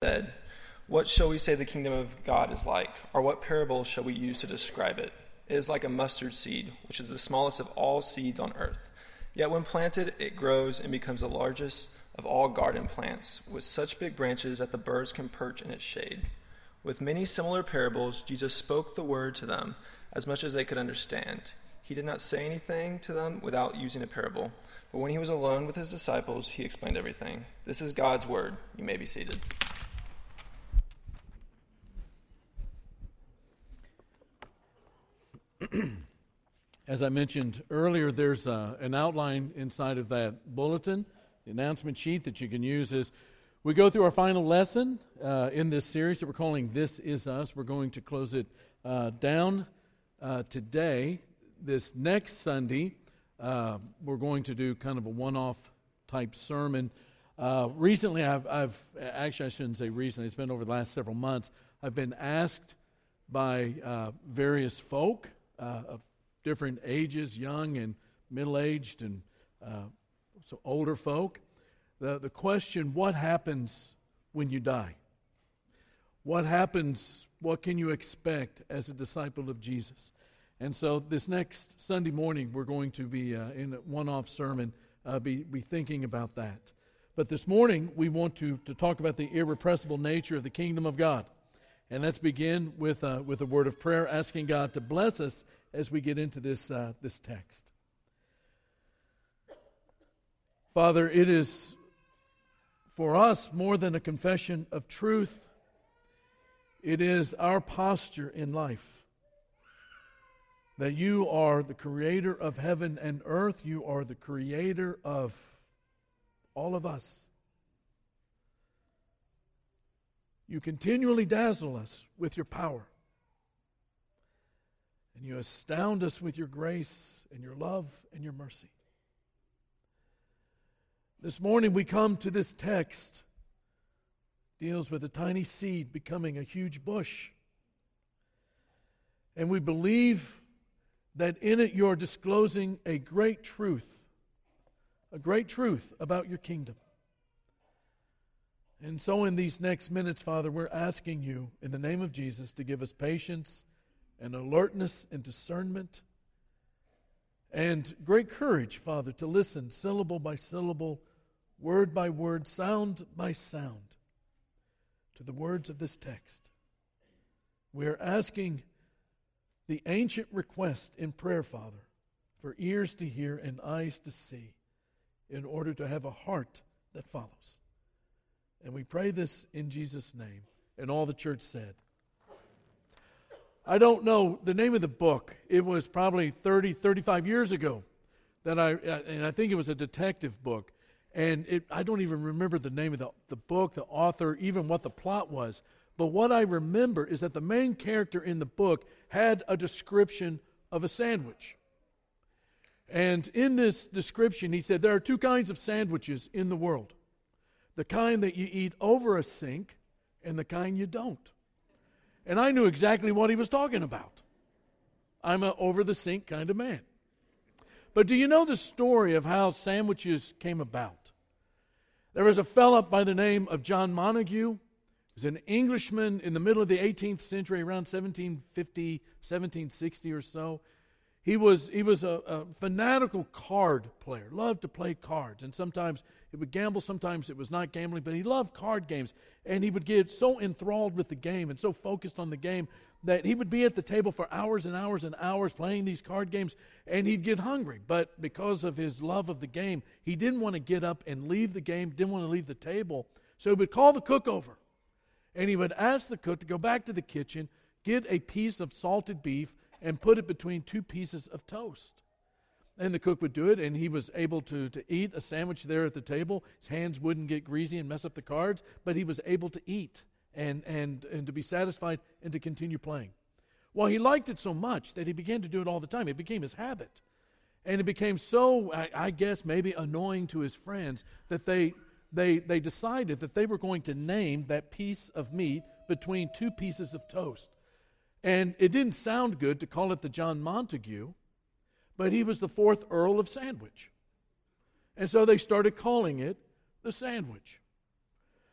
said, What shall we say the kingdom of God is like? Or what parable shall we use to describe it? It is like a mustard seed, which is the smallest of all seeds on earth. Yet when planted, it grows and becomes the largest of all garden plants, with such big branches that the birds can perch in its shade. With many similar parables, Jesus spoke the word to them as much as they could understand. He did not say anything to them without using a parable. But when he was alone with his disciples, he explained everything. This is God's word. You may be seated. As I mentioned earlier, there's uh, an outline inside of that bulletin, the announcement sheet that you can use as we go through our final lesson uh, in this series that we're calling This Is Us. We're going to close it uh, down uh, today. This next Sunday, uh, we're going to do kind of a one off type sermon. Recently, I've, I've, actually, I shouldn't say recently, it's been over the last several months. I've been asked by various folk uh, of different ages, young and middle aged, and uh, so older folk. The, the question what happens when you die? What happens? What can you expect as a disciple of Jesus? And so, this next Sunday morning, we're going to be uh, in a one off sermon, uh, be, be thinking about that. But this morning, we want to, to talk about the irrepressible nature of the kingdom of God. And let's begin with, uh, with a word of prayer, asking God to bless us as we get into this, uh, this text. Father, it is for us more than a confession of truth, it is our posture in life. That you are the creator of heaven and earth, you are the creator of all of us. You continually dazzle us with your power. And you astound us with your grace and your love and your mercy. This morning we come to this text deals with a tiny seed becoming a huge bush. And we believe that in it you're disclosing a great truth, a great truth about your kingdom. And so, in these next minutes, Father, we're asking you, in the name of Jesus, to give us patience and alertness and discernment and great courage, Father, to listen syllable by syllable, word by word, sound by sound to the words of this text. We are asking the ancient request in prayer, Father, for ears to hear and eyes to see, in order to have a heart that follows. And we pray this in Jesus' name. And all the church said, I don't know the name of the book. It was probably 30, 35 years ago that I, uh, and I think it was a detective book. And it, I don't even remember the name of the, the book, the author, even what the plot was. But what I remember is that the main character in the book had a description of a sandwich. And in this description, he said there are two kinds of sandwiches in the world the kind that you eat over a sink and the kind you don't. And I knew exactly what he was talking about. I'm an over the sink kind of man. But do you know the story of how sandwiches came about? There was a fellow by the name of John Montagu. He was an Englishman in the middle of the 18th century, around 1750, 1760 or so. He was, he was a, a, fanatical card player, loved to play cards. And sometimes he would gamble, sometimes it was not gambling, but he loved card games. And he would get so enthralled with the game and so focused on the game that he would be at the table for hours and hours and hours playing these card games and he'd get hungry. But because of his love of the game, he didn't want to get up and leave the game, didn't want to leave the table. So he would call the cook over and he would ask the cook to go back to the kitchen, get a piece of salted beef and put it between two pieces of toast. And the cook would do it, and he was able to, to eat a sandwich there at the table. His hands wouldn't get greasy and mess up the cards, but he was able to eat and, and, and to be satisfied and to continue playing. Well, he liked it so much that he began to do it all the time. It became his habit. And it became so, I, I guess, maybe annoying to his friends that they, they, they decided that they were going to name that piece of meat between two pieces of toast. And it didn't sound good to call it the John Montagu, but he was the fourth Earl of Sandwich. And so they started calling it the sandwich.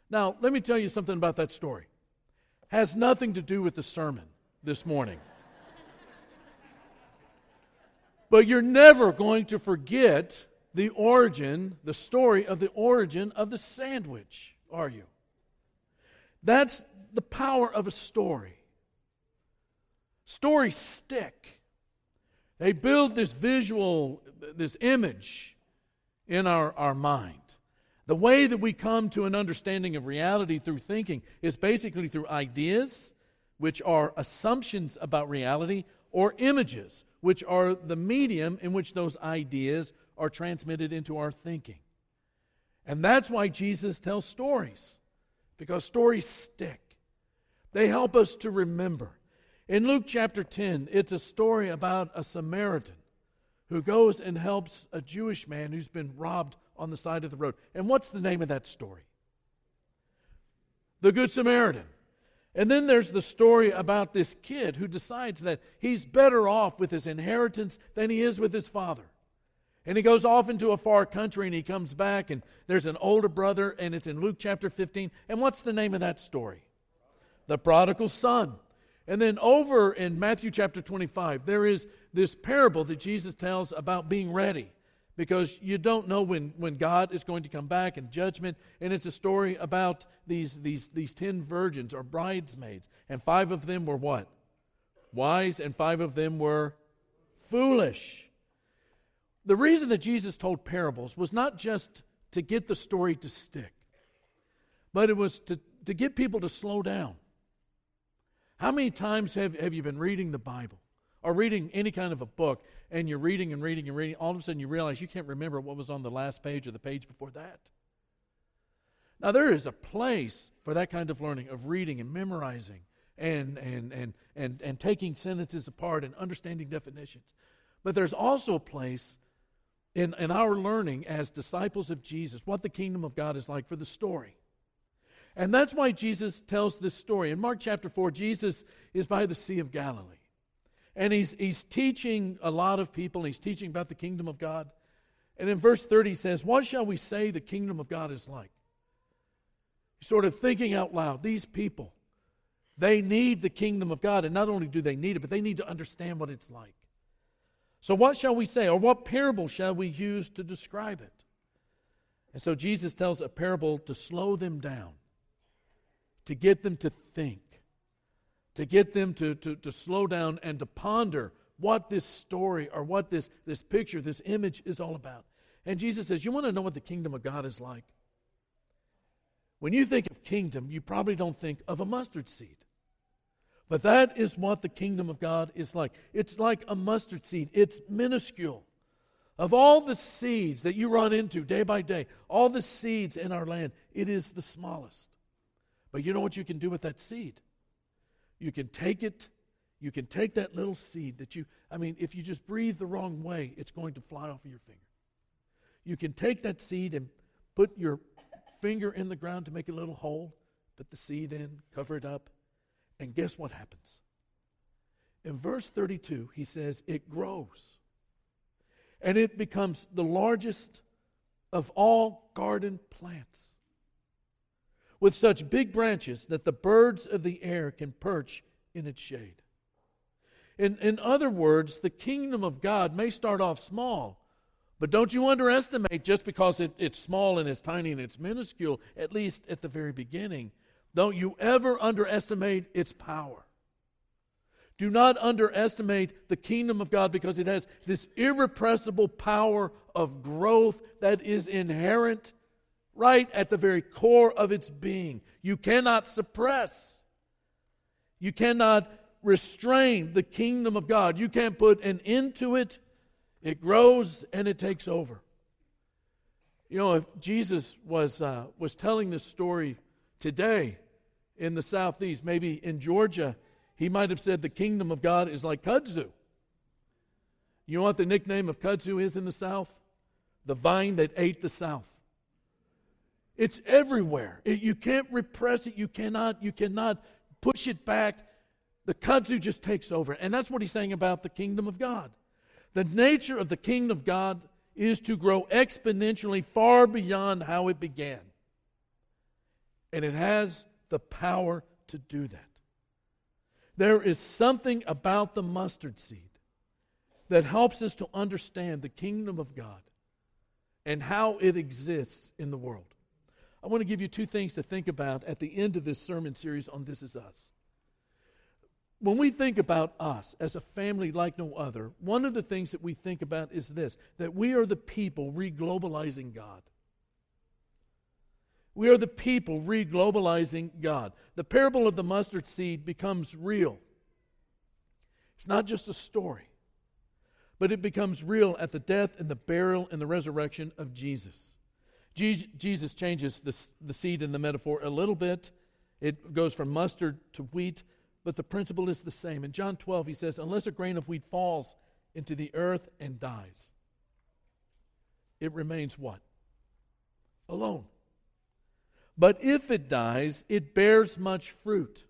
Now, let me tell you something about that story. Has nothing to do with the sermon this morning. but you're never going to forget the origin, the story of the origin of the sandwich, are you? That's the power of a story. Stories stick. They build this visual, this image in our, our mind. The way that we come to an understanding of reality through thinking is basically through ideas, which are assumptions about reality, or images, which are the medium in which those ideas are transmitted into our thinking. And that's why Jesus tells stories, because stories stick. They help us to remember. In Luke chapter 10, it's a story about a Samaritan who goes and helps a Jewish man who's been robbed on the side of the road. And what's the name of that story? The Good Samaritan. And then there's the story about this kid who decides that he's better off with his inheritance than he is with his father. And he goes off into a far country and he comes back, and there's an older brother, and it's in Luke chapter 15. And what's the name of that story? The prodigal son. And then over in Matthew chapter 25, there is this parable that Jesus tells about being ready because you don't know when, when God is going to come back in judgment. And it's a story about these, these, these ten virgins or bridesmaids. And five of them were what? Wise, and five of them were foolish. The reason that Jesus told parables was not just to get the story to stick, but it was to, to get people to slow down. How many times have, have you been reading the Bible or reading any kind of a book and you're reading and reading and reading, all of a sudden you realize you can't remember what was on the last page or the page before that. Now, there is a place for that kind of learning, of reading and memorizing and, and, and, and, and taking sentences apart and understanding definitions. But there's also a place in, in our learning as disciples of Jesus what the kingdom of God is like for the story. And that's why Jesus tells this story. In Mark chapter 4, Jesus is by the Sea of Galilee. And he's, he's teaching a lot of people, and he's teaching about the kingdom of God. And in verse 30, he says, What shall we say the kingdom of God is like? He's sort of thinking out loud. These people, they need the kingdom of God. And not only do they need it, but they need to understand what it's like. So, what shall we say, or what parable shall we use to describe it? And so, Jesus tells a parable to slow them down, to get them to think to get them to, to, to slow down and to ponder what this story or what this, this picture, this image is all about. And Jesus says, You want to know what the kingdom of God is like? When you think of kingdom, you probably don't think of a mustard seed. But that is what the kingdom of God is like. It's like a mustard seed, it's minuscule. Of all the seeds that you run into day by day, all the seeds in our land, it is the smallest. But you know what you can do with that seed? You can take it. You can take that little seed that you, I mean, if you just breathe the wrong way, it's going to fly off of your finger. You can take that seed and put your finger in the ground to make a little hole, put the seed in, cover it up, and guess what happens? In verse 32, he says, it grows. And it becomes the largest of all garden plants with such big branches that the birds of the air can perch in its shade. In, in other words, the kingdom of God may start off small, but don't you underestimate just because it, it's small and it's tiny and it's minuscule, at least at the very beginning. Don't you ever underestimate its power. Do not underestimate the kingdom of God because it has this irrepressible power of growth that is inherent right at the very core of its being. You cannot suppress, you cannot restrain the kingdom of God. You can't put an end to it. It grows and it takes over. You know, if Jesus was, uh, was telling this story today in the southeast, maybe in Georgia, he might have said the kingdom of God is like kudzu. You know what the nickname of kudzu is in the south? The vine that ate the south. It's everywhere. It, you can't repress it. You cannot, you cannot push it back. The kudzu just takes over. And that's what he's saying about the kingdom of God. The nature of the kingdom of God is to grow exponentially far beyond how it began. And it has the power to do that. There is something about the mustard seed that helps us to understand the kingdom of God and how it exists in the world. I want to give you two things to think about at the end of this sermon series on This Is Us. When we think about us as a family like no other, one of the things that we think about is this that we are the people reglobalizing God. We are the people reglobalizing God. The parable of the mustard seed becomes real. It's not just a story, but it becomes real at the death and the burial and the resurrection of Jesus. Jesus changes the, the seed in the metaphor a little bit. It goes from mustard to wheat, but the principle is the same. In John 12, he says, Unless a grain of wheat falls into the earth and dies, it remains what? Alone. But if it dies, it bears much fruit.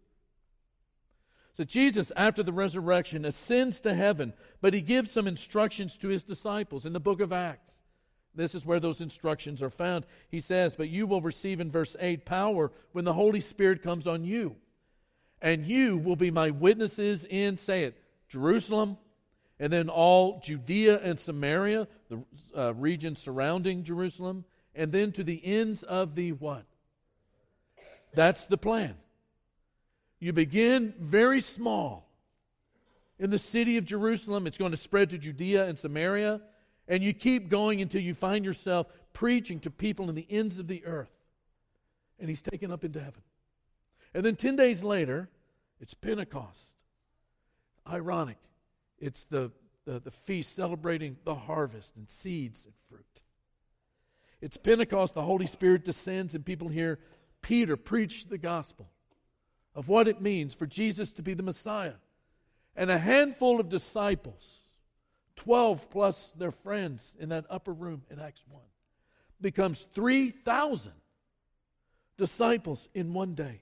So Jesus, after the resurrection, ascends to heaven, but he gives some instructions to his disciples in the book of Acts. This is where those instructions are found. He says, But you will receive in verse 8 power when the Holy Spirit comes on you. And you will be my witnesses in, say it, Jerusalem, and then all Judea and Samaria, the uh, region surrounding Jerusalem, and then to the ends of the what? That's the plan. You begin very small. In the city of Jerusalem, it's going to spread to Judea and Samaria, and you keep going until you find yourself preaching to people in the ends of the earth. And he's taken up into heaven. And then 10 days later, it's Pentecost. Ironic. It's the, the, the feast celebrating the harvest and seeds and fruit. It's Pentecost. The Holy Spirit descends, and people hear Peter preach the gospel of what it means for Jesus to be the Messiah. And a handful of disciples, 12 plus their friends in that upper room in Acts 1, becomes 3,000 disciples in one day.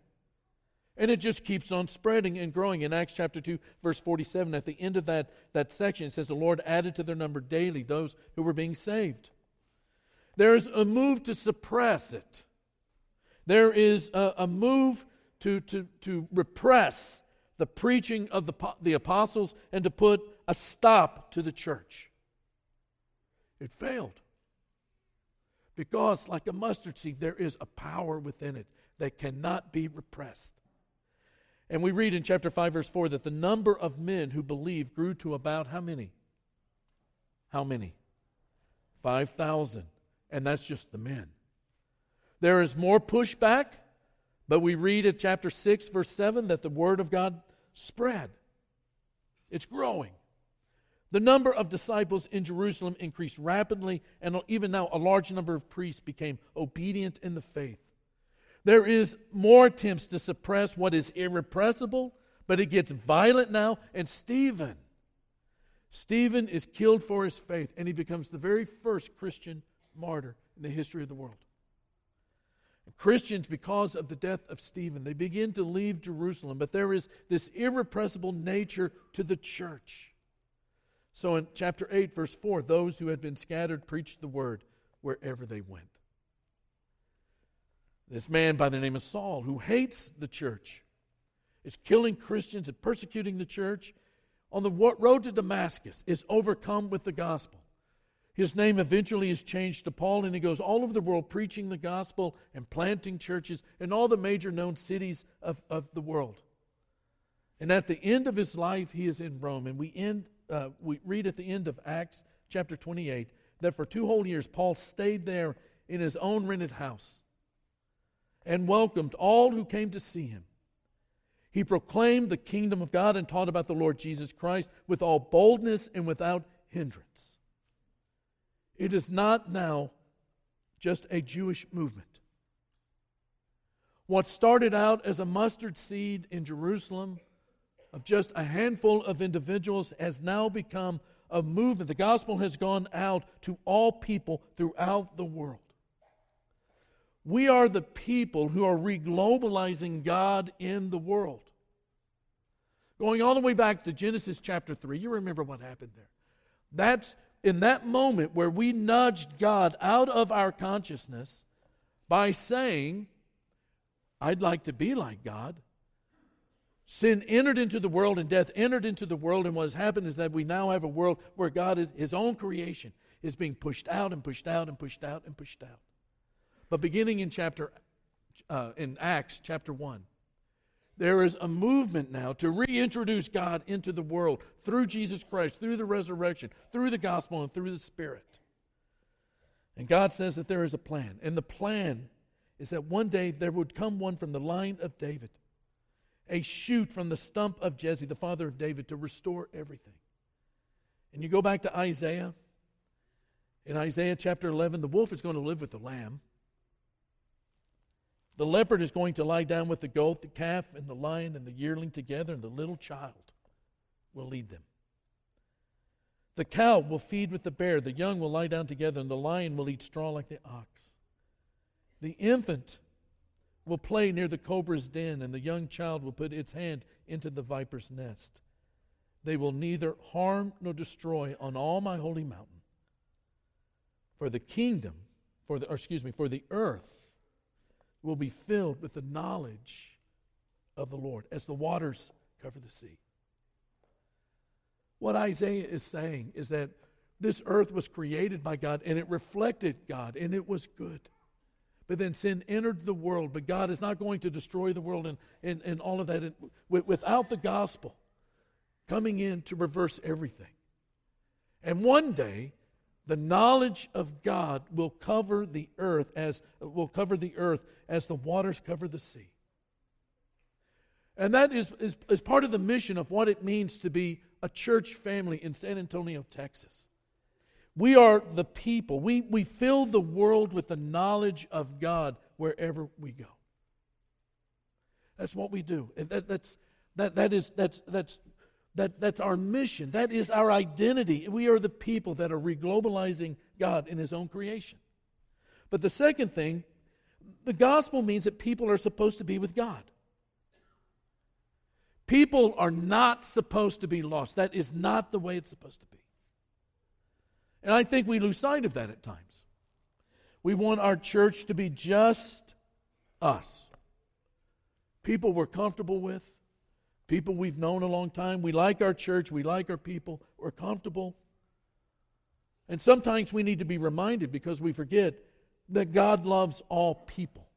And it just keeps on spreading and growing. In Acts chapter 2, verse 47, at the end of that, that section, it says, The Lord added to their number daily those who were being saved. There's a move to suppress it. There is a, a move to, to, to repress the preaching of the, the apostles and to put a stop to the church. It failed. Because, like a mustard seed, there is a power within it that cannot be repressed. And we read in chapter 5, verse 4 that the number of men who believed grew to about how many? How many? 5,000. And that's just the men. There is more pushback, but we read at chapter 6, verse 7, that the word of God spread. It's growing. The number of disciples in Jerusalem increased rapidly, and even now a large number of priests became obedient in the faith. There is more attempts to suppress what is irrepressible, but it gets violent now. And Stephen, Stephen is killed for his faith, and he becomes the very first Christian martyr in the history of the world. Christians, because of the death of Stephen, they begin to leave Jerusalem, but there is this irrepressible nature to the church. So in chapter 8, verse 4, those who had been scattered preached the word wherever they went. This man by the name of Saul, who hates the church, is killing Christians and persecuting the church, on the road to Damascus, is overcome with the gospel. His name eventually is changed to Paul, and he goes all over the world preaching the gospel and planting churches in all the major known cities of, of the world. And at the end of his life, he is in Rome. And we, end, uh, we read at the end of Acts chapter 28 that for two whole years, Paul stayed there in his own rented house and welcomed all who came to see him. He proclaimed the kingdom of God and taught about the Lord Jesus Christ with all boldness and without hindrance. It is not now just a Jewish movement. What started out as a mustard seed in Jerusalem of just a handful of individuals has now become a movement. The gospel has gone out to all people throughout the world. We are the people who are reglobalizing God in the world. Going all the way back to Genesis chapter 3, you remember what happened there. That's in that moment where we nudged God out of our consciousness by saying, I'd like to be like God. Sin entered into the world and death entered into the world, and what has happened is that we now have a world where God is his own creation is being pushed out and pushed out and pushed out and pushed out. But beginning in chapter uh, in Acts chapter 1, there is a movement now to reintroduce God into the world through Jesus Christ, through the resurrection, through the gospel, and through the Spirit. And God says that there is a plan. And the plan is that one day there would come one from the line of David, a shoot from the stump of Jesse, the father of David, to restore everything. And you go back to Isaiah. In Isaiah chapter 11, the wolf is going to live with the lamb. The leopard is going to lie down with the goat, the calf, and the lion and the yearling together, and the little child will lead them. The cow will feed with the bear, the young will lie down together, and the lion will eat straw like the ox. The infant will play near the cobra's den, and the young child will put its hand into the viper's nest. They will neither harm nor destroy on all my holy mountain. For the kingdom, for the, or excuse me, for the earth will be filled with the knowledge of the Lord as the waters cover the sea. What Isaiah is saying is that this earth was created by God and it reflected God and it was good. But then sin entered the world, but God is not going to destroy the world and, and, and all of that without the gospel coming in to reverse everything. And one day, the knowledge of God will cover the earth as will cover the earth as the waters cover the sea. And that is, is, is part of the mission of what it means to be a church family in San Antonio, Texas. We are the people. We, we fill the world with the knowledge of God wherever we go. That's what we do. That, that's, that, that is, that's, that's that, that's our mission. That is our identity. We are the people that are reglobalizing God in His own creation. But the second thing, the gospel means that people are supposed to be with God. People are not supposed to be lost. That is not the way it's supposed to be. And I think we lose sight of that at times. We want our church to be just us. People we're comfortable with, people we've known a long time. We like our church, we like our people, we're comfortable. And sometimes we need to be reminded because we forget that God loves all people.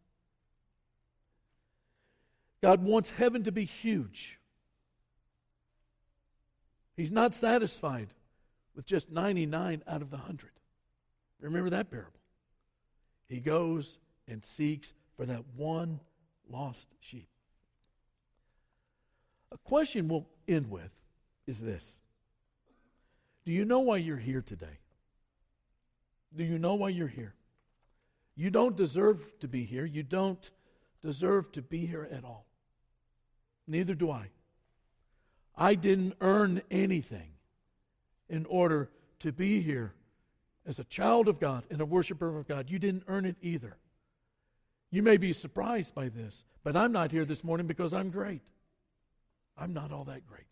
God wants heaven to be huge. He's not satisfied with just 99 out of the 100. Remember that parable. He goes and seeks for that one lost sheep. A question we'll end with is this Do you know why you're here today? Do you know why you're here? You don't deserve to be here. You don't deserve to be here at all. Neither do I. I didn't earn anything in order to be here as a child of God and a worshiper of God. You didn't earn it either. You may be surprised by this, but I'm not here this morning because I'm great. I'm not all that great.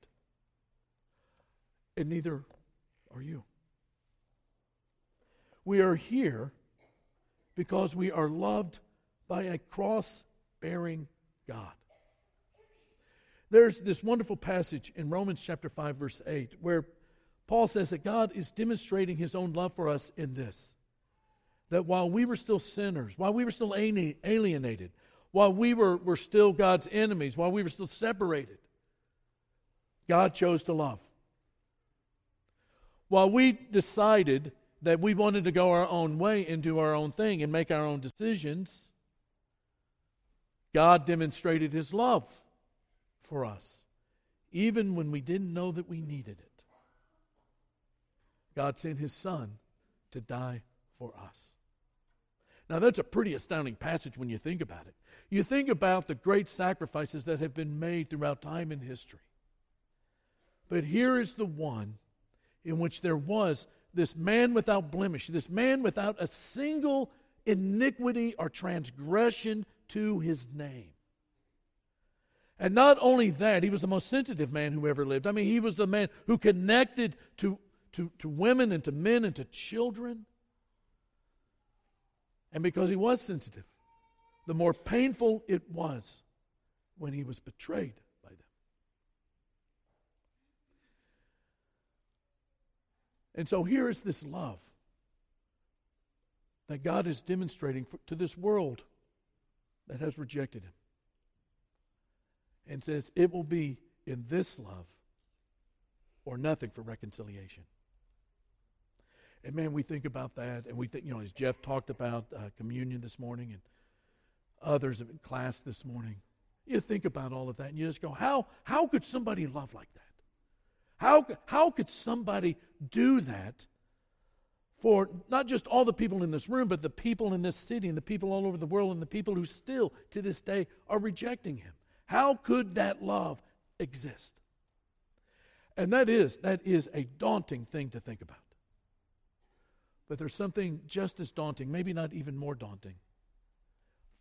And neither are you. We are here because we are loved by a cross bearing God. There's this wonderful passage in Romans chapter 5, verse 8, where Paul says that God is demonstrating his own love for us in this that while we were still sinners, while we were still alienated, while we were, were still God's enemies, while we were still separated, God chose to love. While we decided that we wanted to go our own way and do our own thing and make our own decisions, God demonstrated His love for us, even when we didn't know that we needed it. God sent His Son to die for us. Now, that's a pretty astounding passage when you think about it. You think about the great sacrifices that have been made throughout time and history. But here is the one in which there was this man without blemish, this man without a single iniquity or transgression to his name. And not only that, he was the most sensitive man who ever lived. I mean, he was the man who connected to, to, to women and to men and to children. And because he was sensitive, the more painful it was when he was betrayed by them. And so here is this love that God is demonstrating for, to this world that has rejected him. And says it will be in this love or nothing for reconciliation. And man, we think about that, and we think, you know, as Jeff talked about uh, communion this morning, and others in class this morning, you think about all of that, and you just go, how, how could somebody love like that? How, how could somebody do that for not just all the people in this room, but the people in this city and the people all over the world and the people who still to this day are rejecting him? How could that love exist? And that is, that is a daunting thing to think about. But there's something just as daunting, maybe not even more daunting.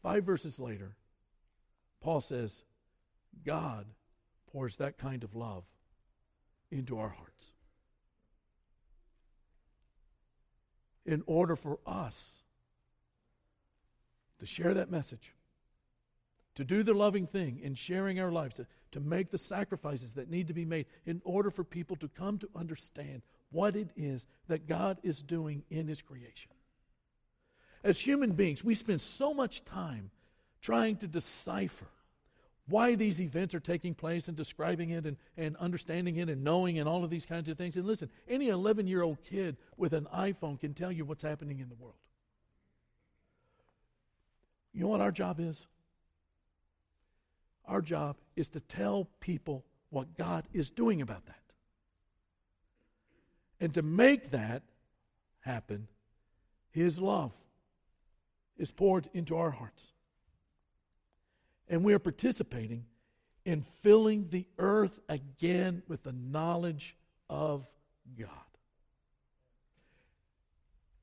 Five verses later, Paul says, God pours that kind of love into our hearts. In order for us to share that message, to do the loving thing in sharing our lives, to, to make the sacrifices that need to be made in order for people to come to understand what it is that God is doing in His creation. As human beings, we spend so much time trying to decipher why these events are taking place and describing it and, and understanding it and knowing and all of these kinds of things. And listen, any 11 year old kid with an iPhone can tell you what's happening in the world. You know what our job is? Our job is to tell people what God is doing about that. And to make that happen, His love is poured into our hearts. And we are participating in filling the earth again with the knowledge of God.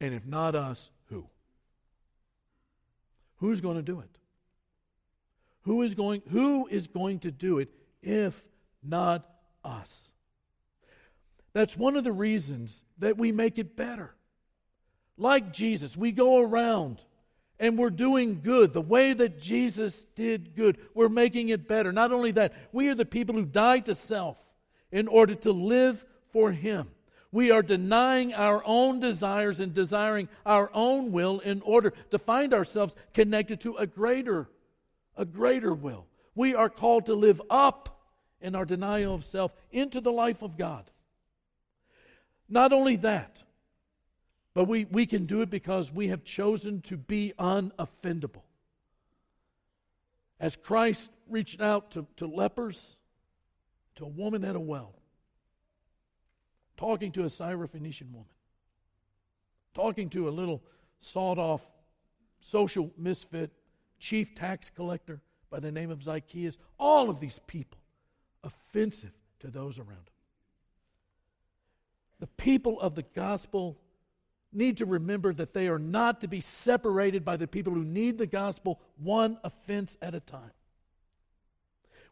And if not us, who? Who's going to do it? Who is going, who is going to do it if not us? That's one of the reasons that we make it better. Like Jesus, we go around and we're doing good the way that Jesus did good. We're making it better. Not only that, we are the people who died to self in order to live for Him. We are denying our own desires and desiring our own will in order to find ourselves connected to a greater, a greater will. We are called to live up in our denial of self into the life of God. Not only that, but we, we can do it because we have chosen to be unoffendable. As Christ reached out to, to lepers, to a woman at a well, talking to a Syrophoenician woman, talking to a little sawed off social misfit, chief tax collector by the name of Zacchaeus, all of these people offensive to those around him the people of the gospel need to remember that they are not to be separated by the people who need the gospel one offense at a time.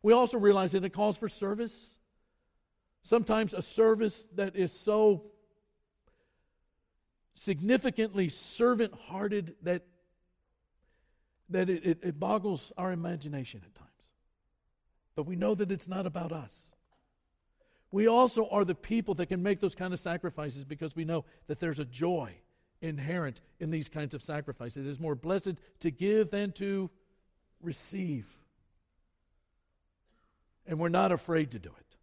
We also realize that it calls for service. Sometimes a service that is so significantly servant hearted that, that it, it, it boggles our imagination at times. But we know that it's not about us. We also are the people that can make those kind of sacrifices because we know that there's a joy inherent in these kinds of sacrifices. It is more blessed to give than to receive. And we're not afraid to do it.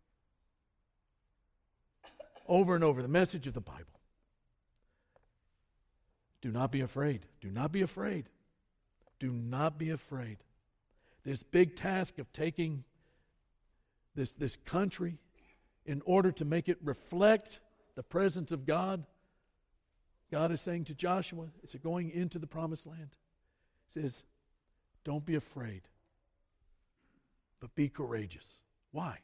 Over and over, the message of the Bible. Do not be afraid. Do not be afraid. Do not be afraid. This big task of taking this, this country in order to make it reflect the presence of God. God is saying to Joshua, is it going into the promised land? He says, Don't be afraid, but be courageous. Why?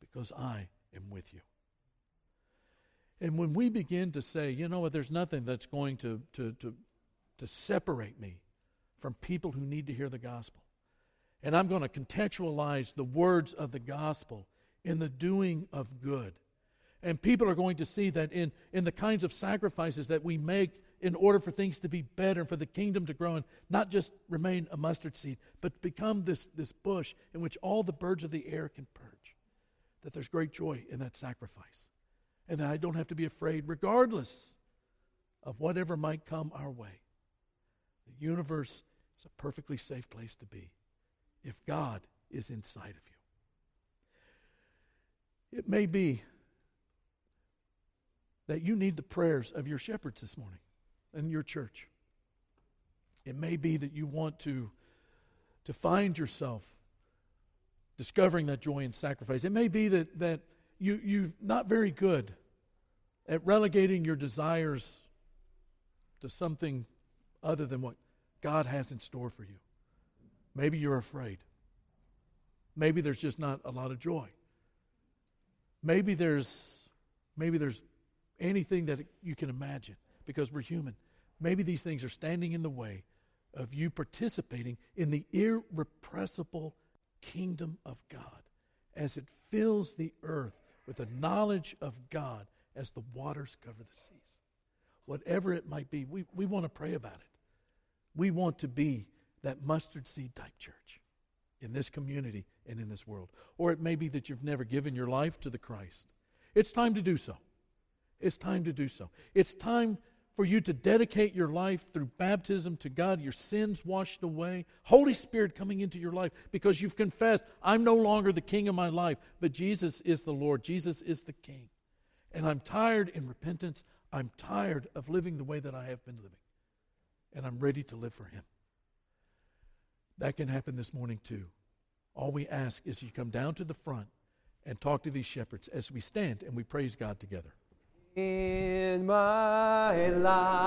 Because I am with you. And when we begin to say, you know what, there's nothing that's going to, to, to, to separate me from people who need to hear the gospel. And I'm going to contextualize the words of the gospel in the doing of good. And people are going to see that in, in the kinds of sacrifices that we make in order for things to be better and for the kingdom to grow and not just remain a mustard seed, but become this, this bush in which all the birds of the air can perch. That there's great joy in that sacrifice. And that I don't have to be afraid, regardless of whatever might come our way. The universe is a perfectly safe place to be if God is inside of you. It may be that you need the prayers of your shepherds this morning and your church. It may be that you want to, to find yourself discovering that joy in sacrifice. It may be that, that you, you're not very good at relegating your desires to something other than what God has in store for you. Maybe you're afraid. Maybe there's just not a lot of joy. Maybe there's maybe there's anything that you can imagine because we're human. Maybe these things are standing in the way of you participating in the irrepressible kingdom of God as it fills the earth with the knowledge of God as the waters cover the seas. Whatever it might be, we, we want to pray about it. We want to be that mustard seed type church in this community and in this world. Or it may be that you've never given your life to the Christ. It's time to do so. It's time to do so. It's time for you to dedicate your life through baptism to God, your sins washed away, Holy Spirit coming into your life because you've confessed, I'm no longer the king of my life, but Jesus is the Lord. Jesus is the king. And I'm tired in repentance. I'm tired of living the way that I have been living. And I'm ready to live for Him. That can happen this morning too. All we ask is you come down to the front and talk to these shepherds as we stand and we praise God together in my life.